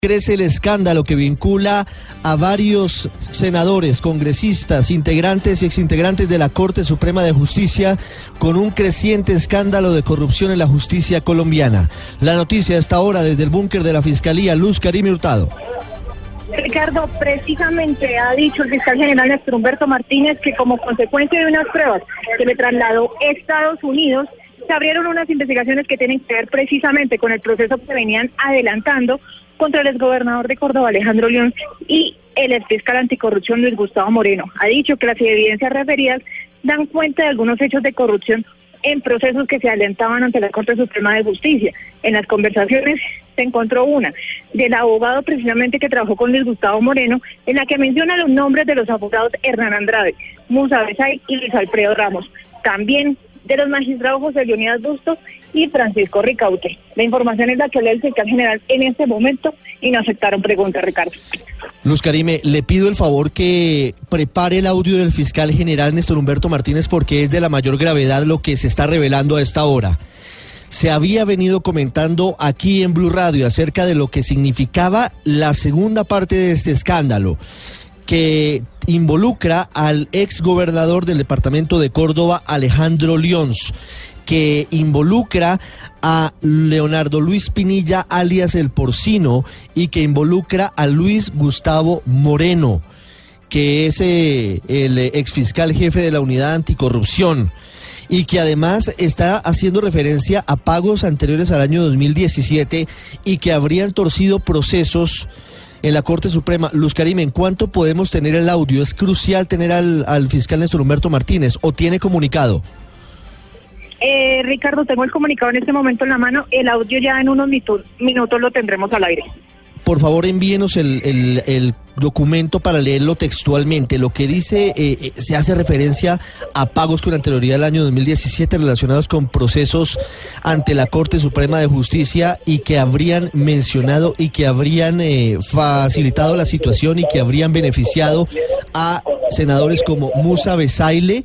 Crece el escándalo que vincula a varios senadores, congresistas, integrantes y exintegrantes de la Corte Suprema de Justicia con un creciente escándalo de corrupción en la justicia colombiana. La noticia hasta ahora desde el búnker de la Fiscalía, Luz Karim Hurtado. Ricardo, precisamente ha dicho el fiscal general Néstor Humberto Martínez que como consecuencia de unas pruebas que le trasladó a Estados Unidos, se abrieron unas investigaciones que tienen que ver precisamente con el proceso que venían adelantando contra el exgobernador de Córdoba, Alejandro León, y el exfiscal anticorrupción, Luis Gustavo Moreno. Ha dicho que las evidencias referidas dan cuenta de algunos hechos de corrupción en procesos que se adelantaban ante la Corte Suprema de Justicia. En las conversaciones se encontró una del abogado precisamente que trabajó con Luis Gustavo Moreno, en la que menciona los nombres de los abogados Hernán Andrade, Musa Besay y Luis Alfredo Ramos. También de los magistrados José Leonidas Bustos y Francisco Ricaute. La información es la que lee el fiscal general en este momento y no aceptaron preguntas, Ricardo. Luz Karime, le pido el favor que prepare el audio del fiscal general Néstor Humberto Martínez porque es de la mayor gravedad lo que se está revelando a esta hora. Se había venido comentando aquí en Blue Radio acerca de lo que significaba la segunda parte de este escándalo que involucra al ex gobernador del departamento de Córdoba, Alejandro Lions, que involucra a Leonardo Luis Pinilla, alias El Porcino, y que involucra a Luis Gustavo Moreno, que es eh, el ex fiscal jefe de la unidad anticorrupción y que además está haciendo referencia a pagos anteriores al año 2017 y que habrían torcido procesos en la Corte Suprema. Luz Karim, ¿en cuánto podemos tener el audio? ¿Es crucial tener al, al fiscal Néstor Humberto Martínez o tiene comunicado? Eh, Ricardo, tengo el comunicado en este momento en la mano. El audio ya en unos minutos, minutos lo tendremos al aire. Por favor, envíenos el, el, el documento para leerlo textualmente. Lo que dice, eh, eh, se hace referencia a pagos con anterioridad al año 2017 relacionados con procesos ante la Corte Suprema de Justicia y que habrían mencionado y que habrían eh, facilitado la situación y que habrían beneficiado a senadores como Musa Besaile,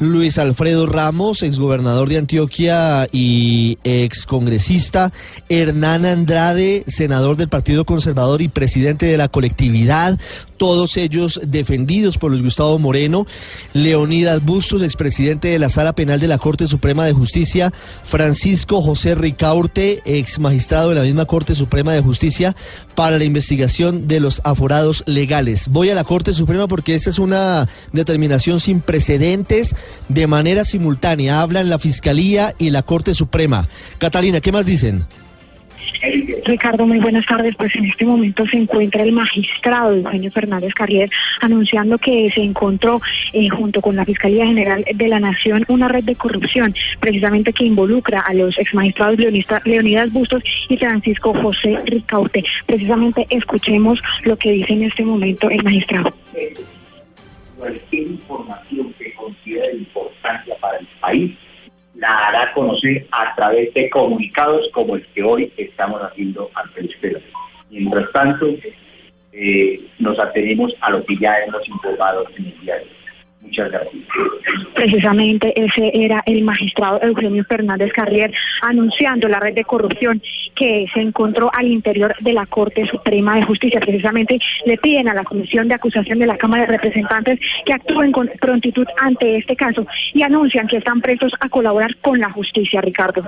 Luis Alfredo Ramos, exgobernador de Antioquia y excongresista, Hernán Andrade, senador del Partido Conservador y presidente de la colectividad, todos ellos defendidos por Luis Gustavo Moreno, Leonidas Bustos, expresidente de la Sala Penal de la Corte Suprema de Justicia, Francisco José Ricaurte, ex magistrado de la misma Corte Suprema de Justicia, para la investigación de los aforados legales. Voy a la Corte Suprema porque esta es una determinación sin precedentes de manera simultánea. Hablan la Fiscalía y la Corte Suprema. Catalina, ¿qué más dicen? Ricardo, muy buenas tardes. Pues en este momento se encuentra el magistrado Eugenio Fernández Carrier anunciando que se encontró eh, junto con la Fiscalía General de la Nación una red de corrupción, precisamente que involucra a los exmagistrados Leonista, Leonidas Bustos y Francisco José Ricaute. Precisamente escuchemos lo que dice en este momento el magistrado. Cualquier información que considere importancia para el país la hará conocer a través de comunicados como el que hoy estamos haciendo ante ustedes. Mientras tanto, eh, nos atenemos a lo que ya hemos informado en el día de hoy. Muchas gracias. Precisamente ese era el magistrado Eugenio Fernández Carrier anunciando la red de corrupción que se encontró al interior de la Corte Suprema de Justicia. Precisamente le piden a la Comisión de Acusación de la Cámara de Representantes que actúen con prontitud ante este caso y anuncian que están prestos a colaborar con la justicia, Ricardo.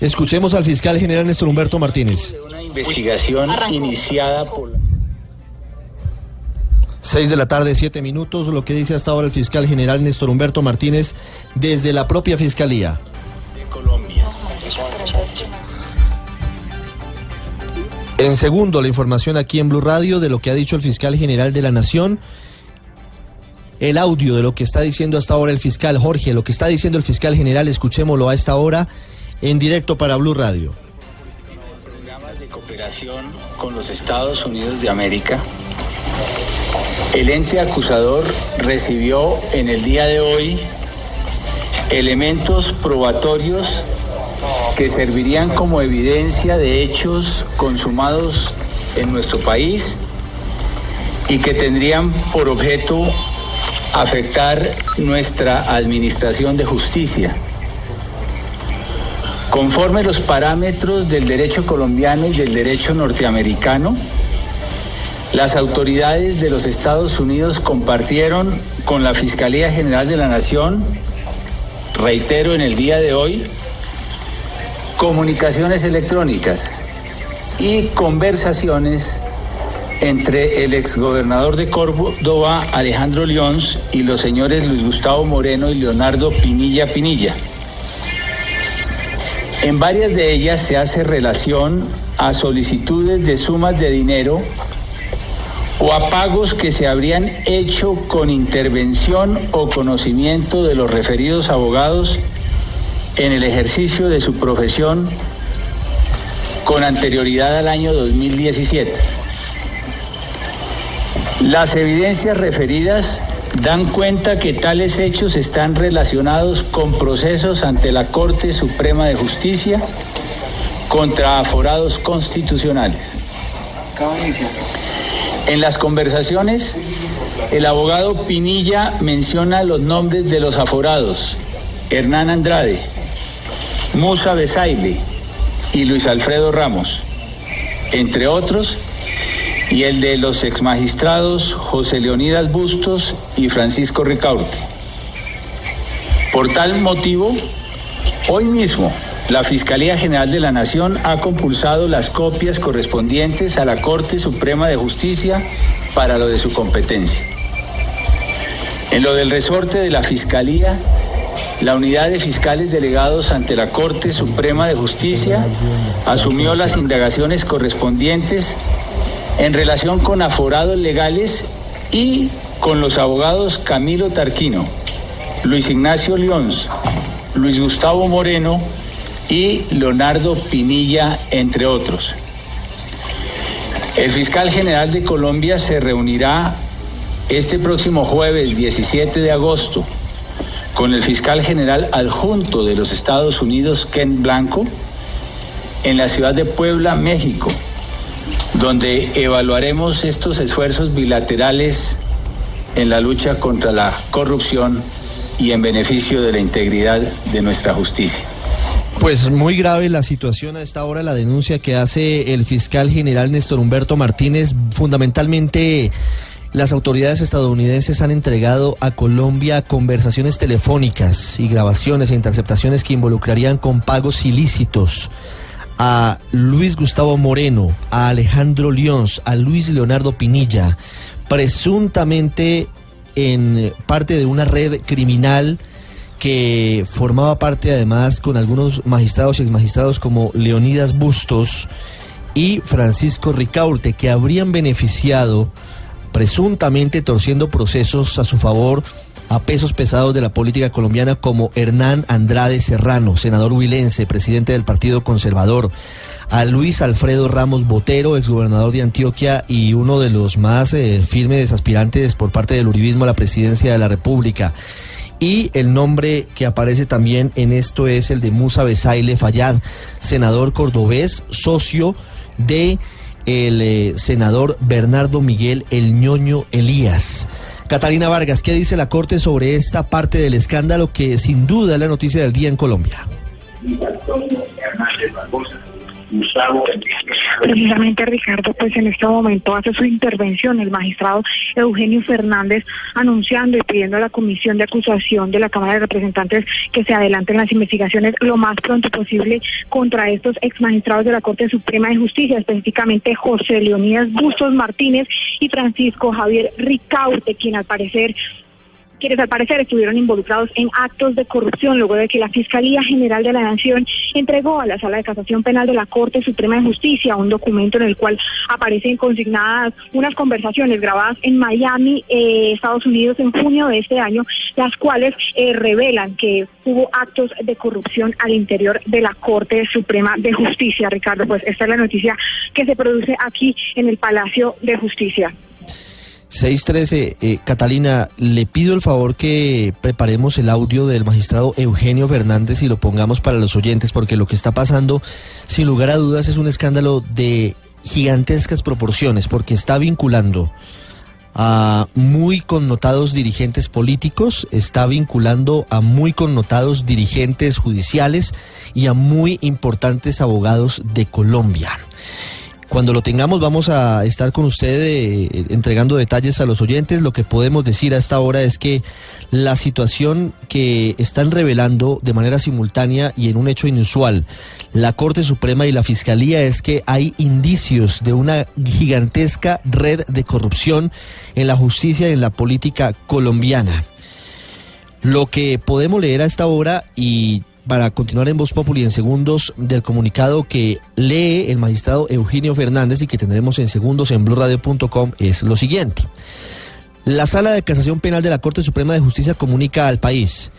Escuchemos al fiscal general Néstor Humberto Martínez. Una investigación iniciada por... 6 de la tarde, 7 minutos, lo que dice hasta ahora el fiscal general Néstor Humberto Martínez desde la propia fiscalía. de Colombia. En segundo, la información aquí en Blue Radio de lo que ha dicho el fiscal general de la Nación. El audio de lo que está diciendo hasta ahora el fiscal Jorge, lo que está diciendo el fiscal general, escuchémoslo a esta hora en directo para Blue Radio. Programas de cooperación cooperación con los Estados Unidos de América, el ente acusador recibió en el día de hoy elementos probatorios que servirían como evidencia de hechos consumados en nuestro país y que tendrían por objeto afectar nuestra administración de justicia. Conforme los parámetros del derecho colombiano y del derecho norteamericano, las autoridades de los Estados Unidos compartieron con la Fiscalía General de la Nación, reitero en el día de hoy, comunicaciones electrónicas y conversaciones entre el exgobernador de Córdoba, Alejandro León, y los señores Luis Gustavo Moreno y Leonardo Pinilla Pinilla. En varias de ellas se hace relación a solicitudes de sumas de dinero o a pagos que se habrían hecho con intervención o conocimiento de los referidos abogados en el ejercicio de su profesión con anterioridad al año 2017. Las evidencias referidas dan cuenta que tales hechos están relacionados con procesos ante la Corte Suprema de Justicia contra aforados constitucionales. En las conversaciones, el abogado Pinilla menciona los nombres de los aforados, Hernán Andrade, Musa Besaile y Luis Alfredo Ramos, entre otros, y el de los exmagistrados José Leonidas Bustos y Francisco Ricaurte. Por tal motivo, hoy mismo la Fiscalía General de la Nación ha compulsado las copias correspondientes a la Corte Suprema de Justicia para lo de su competencia. En lo del resorte de la Fiscalía, la unidad de fiscales delegados ante la Corte Suprema de Justicia asumió las indagaciones correspondientes en relación con aforados legales y con los abogados Camilo Tarquino, Luis Ignacio León, Luis Gustavo Moreno y Leonardo Pinilla, entre otros. El fiscal general de Colombia se reunirá este próximo jueves 17 de agosto con el fiscal general adjunto de los Estados Unidos, Ken Blanco, en la ciudad de Puebla, México donde evaluaremos estos esfuerzos bilaterales en la lucha contra la corrupción y en beneficio de la integridad de nuestra justicia. Pues muy grave la situación a esta hora, la denuncia que hace el fiscal general Néstor Humberto Martínez. Fundamentalmente, las autoridades estadounidenses han entregado a Colombia conversaciones telefónicas y grabaciones e interceptaciones que involucrarían con pagos ilícitos a Luis Gustavo Moreno, a Alejandro Lions, a Luis Leonardo Pinilla, presuntamente en parte de una red criminal que formaba parte además con algunos magistrados y exmagistrados como Leonidas Bustos y Francisco Ricaurte, que habrían beneficiado presuntamente torciendo procesos a su favor a pesos pesados de la política colombiana como Hernán Andrade Serrano, senador huilense, presidente del Partido Conservador, a Luis Alfredo Ramos Botero, exgobernador de Antioquia y uno de los más eh, firmes aspirantes por parte del uribismo a la presidencia de la República. Y el nombre que aparece también en esto es el de Musa Besaile Fayad, senador cordobés, socio de el eh, senador Bernardo Miguel El Ñoño Elías. Catalina Vargas, ¿qué dice la Corte sobre esta parte del escándalo que sin duda es la noticia del día en Colombia? Precisamente Ricardo, pues en este momento hace su intervención el magistrado Eugenio Fernández anunciando y pidiendo a la comisión de acusación de la Cámara de Representantes que se adelanten las investigaciones lo más pronto posible contra estos ex magistrados de la Corte Suprema de Justicia, específicamente José Leonidas Bustos Martínez y Francisco Javier Ricaurte, quien al parecer quienes al parecer estuvieron involucrados en actos de corrupción luego de que la Fiscalía General de la Nación entregó a la Sala de Casación Penal de la Corte Suprema de Justicia un documento en el cual aparecen consignadas unas conversaciones grabadas en Miami, eh, Estados Unidos, en junio de este año, las cuales eh, revelan que hubo actos de corrupción al interior de la Corte Suprema de Justicia. Ricardo, pues esta es la noticia que se produce aquí en el Palacio de Justicia. 613, eh, Catalina, le pido el favor que preparemos el audio del magistrado Eugenio Fernández y lo pongamos para los oyentes, porque lo que está pasando, sin lugar a dudas, es un escándalo de gigantescas proporciones, porque está vinculando a muy connotados dirigentes políticos, está vinculando a muy connotados dirigentes judiciales y a muy importantes abogados de Colombia. Cuando lo tengamos vamos a estar con usted eh, entregando detalles a los oyentes. Lo que podemos decir a esta hora es que la situación que están revelando de manera simultánea y en un hecho inusual la Corte Suprema y la Fiscalía es que hay indicios de una gigantesca red de corrupción en la justicia y en la política colombiana. Lo que podemos leer a esta hora y para continuar en Voz Populi en segundos del comunicado que lee el magistrado Eugenio Fernández y que tendremos en segundos en blurradio.com es lo siguiente. La Sala de Casación Penal de la Corte Suprema de Justicia comunica al país.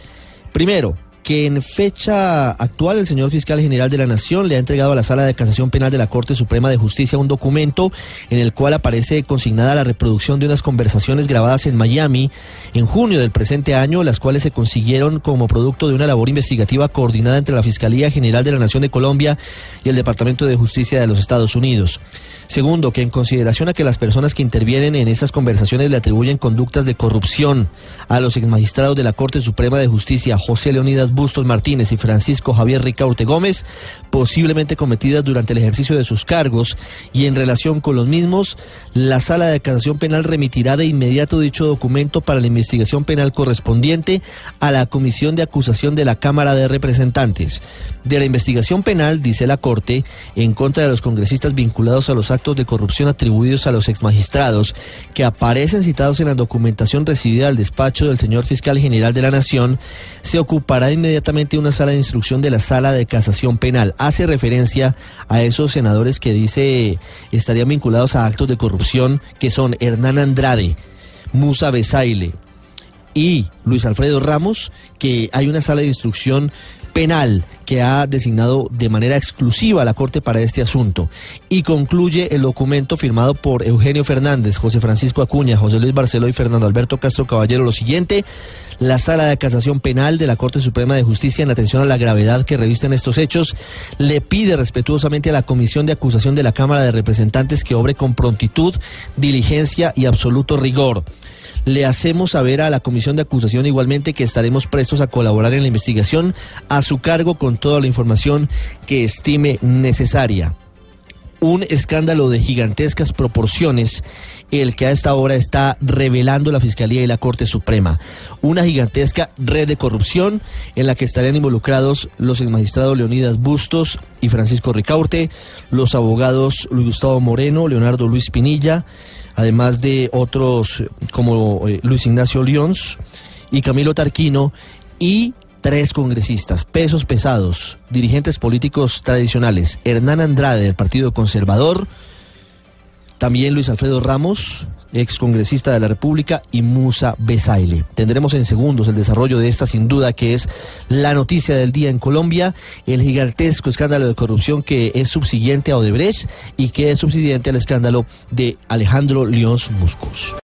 Primero, que en fecha actual el señor fiscal general de la Nación le ha entregado a la Sala de Casación Penal de la Corte Suprema de Justicia un documento en el cual aparece consignada la reproducción de unas conversaciones grabadas en Miami en junio del presente año, las cuales se consiguieron como producto de una labor investigativa coordinada entre la Fiscalía General de la Nación de Colombia y el Departamento de Justicia de los Estados Unidos. Segundo, que en consideración a que las personas que intervienen en esas conversaciones le atribuyen conductas de corrupción a los exmagistrados de la Corte Suprema de Justicia, José Leonidas Bustos Martínez y Francisco Javier Ricaurte Gómez, posiblemente cometidas durante el ejercicio de sus cargos, y en relación con los mismos, la Sala de Casación Penal remitirá de inmediato dicho documento para la investigación penal correspondiente a la Comisión de Acusación de la Cámara de Representantes. De la investigación penal, dice la Corte, en contra de los congresistas vinculados a los actos de corrupción atribuidos a los exmagistrados que aparecen citados en la documentación recibida al despacho del señor fiscal general de la Nación, se ocupará inmediatamente una sala de instrucción de la sala de casación penal. Hace referencia a esos senadores que dice estarían vinculados a actos de corrupción que son Hernán Andrade, Musa Besaile, y Luis Alfredo Ramos, que hay una sala de instrucción penal que ha designado de manera exclusiva la Corte para este asunto. Y concluye el documento firmado por Eugenio Fernández, José Francisco Acuña, José Luis Barceló y Fernando Alberto Castro Caballero lo siguiente. La Sala de Casación Penal de la Corte Suprema de Justicia, en atención a la gravedad que revisten estos hechos, le pide respetuosamente a la Comisión de Acusación de la Cámara de Representantes que obre con prontitud, diligencia y absoluto rigor. Le hacemos saber a la Comisión de Acusación igualmente que estaremos prestos a colaborar en la investigación a su cargo con toda la información que estime necesaria. Un escándalo de gigantescas proporciones el que a esta hora está revelando la Fiscalía y la Corte Suprema. Una gigantesca red de corrupción en la que estarían involucrados los magistrados Leonidas Bustos y Francisco Ricaurte, los abogados Luis Gustavo Moreno, Leonardo Luis Pinilla, además de otros como eh, Luis Ignacio Lions y Camilo Tarquino y tres congresistas, pesos pesados, dirigentes políticos tradicionales, Hernán Andrade del Partido Conservador, también Luis Alfredo Ramos, ex congresista de la República, y Musa Besaile. Tendremos en segundos el desarrollo de esta, sin duda, que es la noticia del día en Colombia, el gigantesco escándalo de corrupción que es subsiguiente a Odebrecht y que es subsiguiente al escándalo de Alejandro León Muscos.